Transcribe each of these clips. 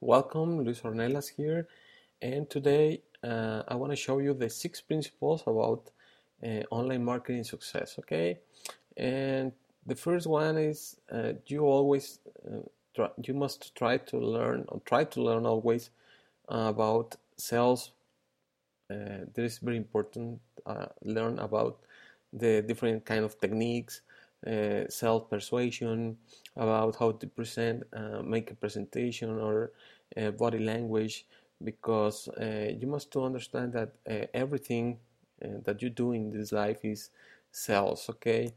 Welcome, Luis Ornelas here, and today uh, I want to show you the six principles about uh, online marketing success. Okay, and the first one is uh, you always uh, try, you must try to learn or try to learn always about sales. Uh, that is very important. Uh, learn about the different kind of techniques, self persuasion, about how to present, make a presentation or body language because uh, you must to understand that uh, everything uh, that you do in this life is sales okay?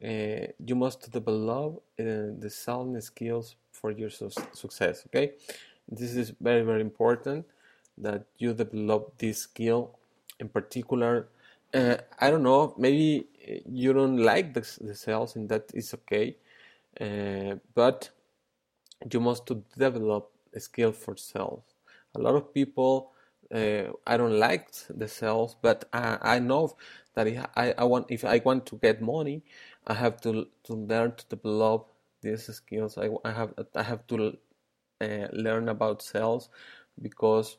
You must develop the selling skills for your su success okay? This is very very important that you develop this skill in particular. Uh, i don't know maybe you don't like the, the sales and that is okay uh, but you must to develop a skill for sales. A lot of people, uh, I don't like the sales, but I, I know that I, I want if I want to get money, I have to to learn to develop these skills. I, I have I have to uh, learn about sales because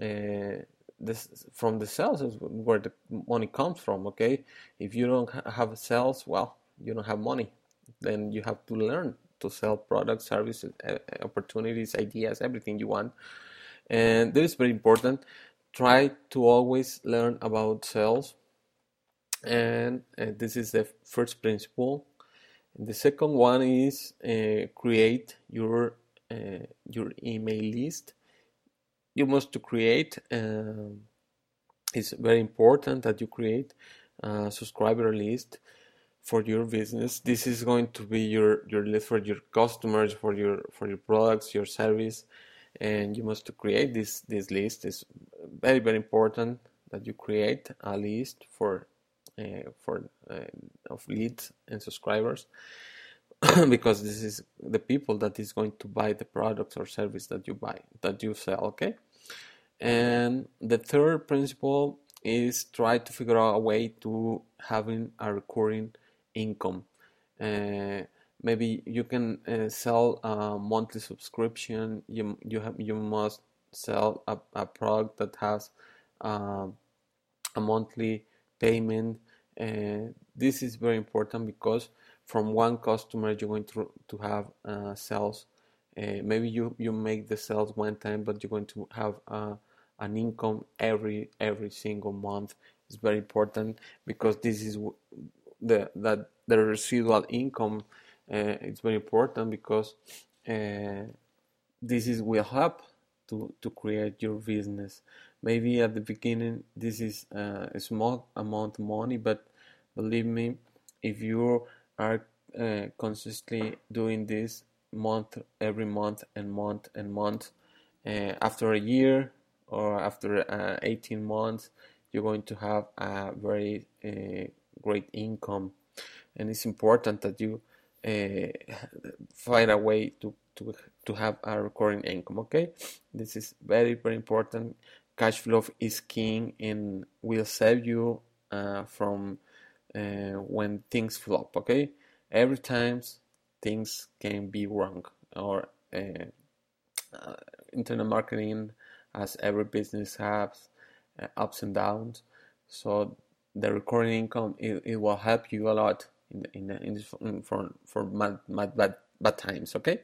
uh, this from the sales is where the money comes from. Okay, if you don't have sales, well, you don't have money. Then you have to learn to sell products, services, opportunities, ideas, everything you want. And this is very important. Try to always learn about sales. And uh, this is the first principle. And the second one is uh, create your uh, your email list. You must to create. Um, it's very important that you create a subscriber list for your business this is going to be your your list for your customers for your for your products your service and you must to create this this list is very very important that you create a list for uh, for uh, of leads and subscribers because this is the people that is going to buy the products or service that you buy that you sell okay and the third principle is try to figure out a way to having a recurring income. Uh, maybe you can uh, sell a monthly subscription. You you have you must sell a, a product that has uh, a monthly payment. Uh, this is very important because from one customer you're going to to have uh, sales. Uh, maybe you you make the sales one time, but you're going to have an income every every single month. It's very important because this is the that the residual income uh, is very important because uh, this is will help to to create your business. Maybe at the beginning this is uh, a small amount of money, but believe me, if you are uh, consistently doing this month every month and month and month, uh, after a year or after uh, 18 months, you're going to have a very great income. And it's important that you uh, find a way to, to to have a recurring income okay? This is very very important. Cash flow is king and will save you uh, from uh, when things flop okay? Every times things can be wrong or uh, uh, internet marketing as every business has uh, ups and downs. So the recurring income it, it will help you a lot in in, in this, for for bad, bad times okay?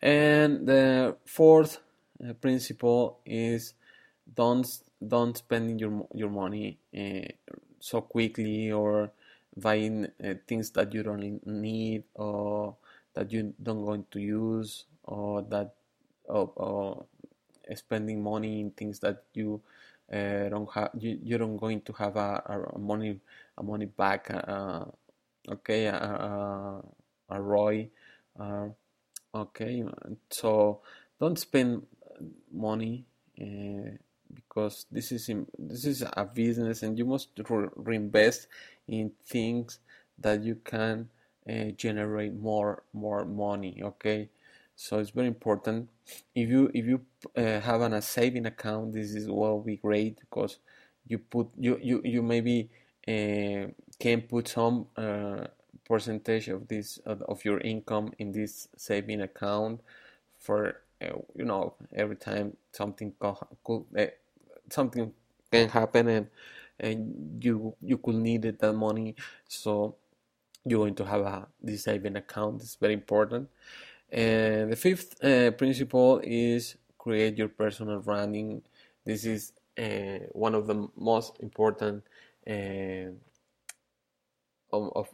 And the fourth uh, principle is don't don't spend your your money uh, so quickly or buying uh, things that you don't need or that you don't going to use or that or, or spending money in things that you uh, don't have you, you don't going to have a, a money a money back uh, okay a, a, a ROI uh, okay so don't spend money uh, because this is in, this is a business and you must re- reinvest in things that you can uh, generate more more money okay? So it's very important. If you if you uh, have an, a saving account this is will be great because you put you you, you maybe uh, can put some percentage of this of your income in this saving account for you know every time something could something can happen and and you you could need that money. So you're going to have a this saving account. It's very important. And the fifth uh, principle is create your personal branding. This is uh, one of the most important uh, of, of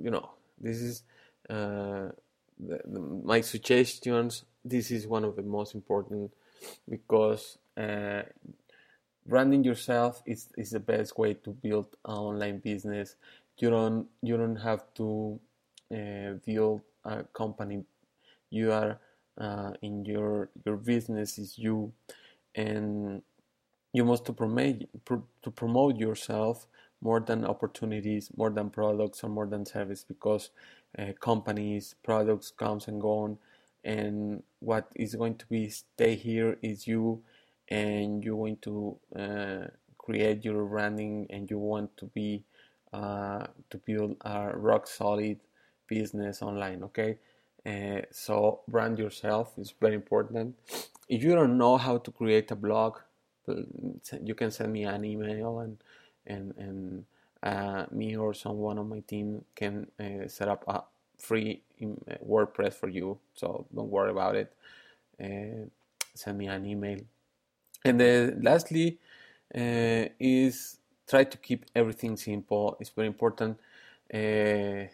you know this is uh, the, the, my suggestions. This is one of the most important because uh, branding yourself is, is the best way to build an online business. You don't you don't have to uh, build a company. You are uh, in your your business is you. And you must to promote to promote yourself more than opportunities more than products or more than service because uh, companies products comes and go and what is going to be stay here is you and you're going to uh, create your branding and you want to be uh, to build a rock solid business online okay? Uh, so brand yourself is very important. If you don't know how to create a blog you can send me an email and and and uh, me or someone on my team can uh, set up a free uh, WordPress for you. So don't worry about it. Uh, send me an email. And then lastly uh, is try to keep everything simple. It's very important uh,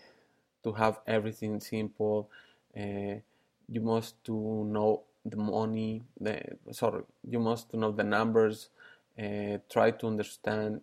to have everything simple. you must to know the money. The sorry, you must to know the numbers. try to understand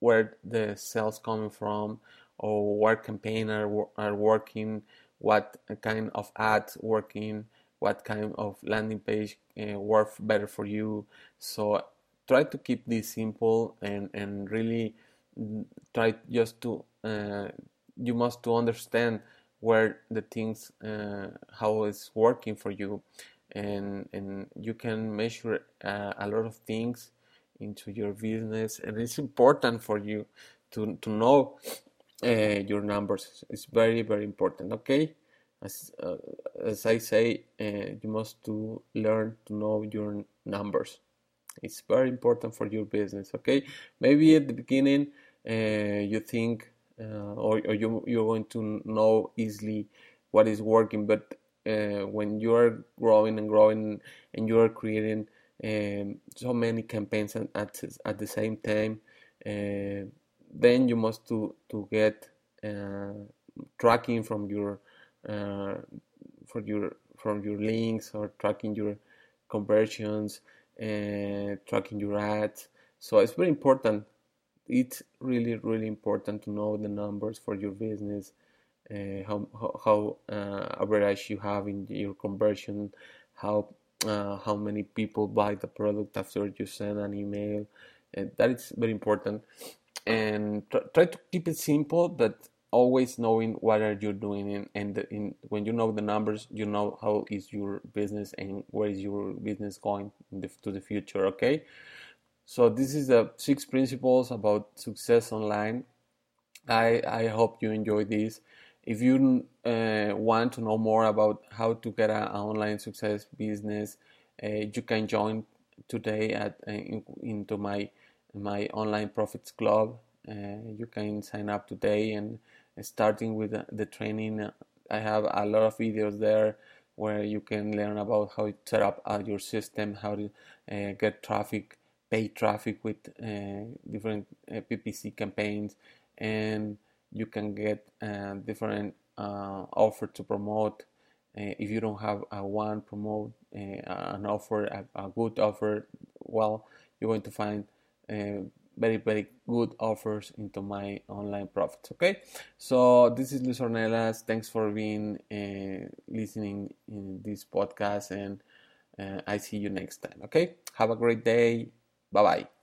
where the sales coming from or what campaign are, are working, what kind of ads working, what kind of landing page uh, work better for you. So try to keep this simple and, and really mm, try just to uh, you must to understand where the things uh, how it's working for you and and you can measure uh, a lot of things into your business and it's important for you to, to know uh, your numbers. It's very very important okay? As, uh, as i say uh, you must to learn to know your numbers. It's very important for your business okay? Maybe at the beginning uh, you think uh, or, or you, you're going to know easily what is working but uh, when you are growing and growing and you are creating um, so many campaigns at, at the same time then you must to to get uh, tracking from your uh, for your from your links or tracking your conversions and tracking your ads so it's very important it's really really important to know the numbers for your business uh, how how, uh, average you have in your conversion how uh, how many people buy the product after you send an email. Uh, that is very important. And try, try to keep it simple, but always knowing what are you doing in, and in, when you know the numbers you know how is your business and where is your business going the, to the future okay? So this is the six principles about success online. I i hope you enjoy this. If you uh, want to know more about how to get an online success business, uh, you can join today at uh, in, into my my online profits club. Uh, you can sign up today and starting with the, training. I have a lot of videos there where you can learn about how to set up uh, your system, how to uh, get traffic, paid traffic with different PPC campaigns, and you can get uh, different uh, offer to promote. Uh, if you don't have a one promote an offer, a, a, good offer, well, you're going to find uh, very very good offers into my online profits. Okay, so this is Luis Ornelas. Thanks for being uh, listening in this podcast, and I see you next time. Okay, have a great day. Bye bye.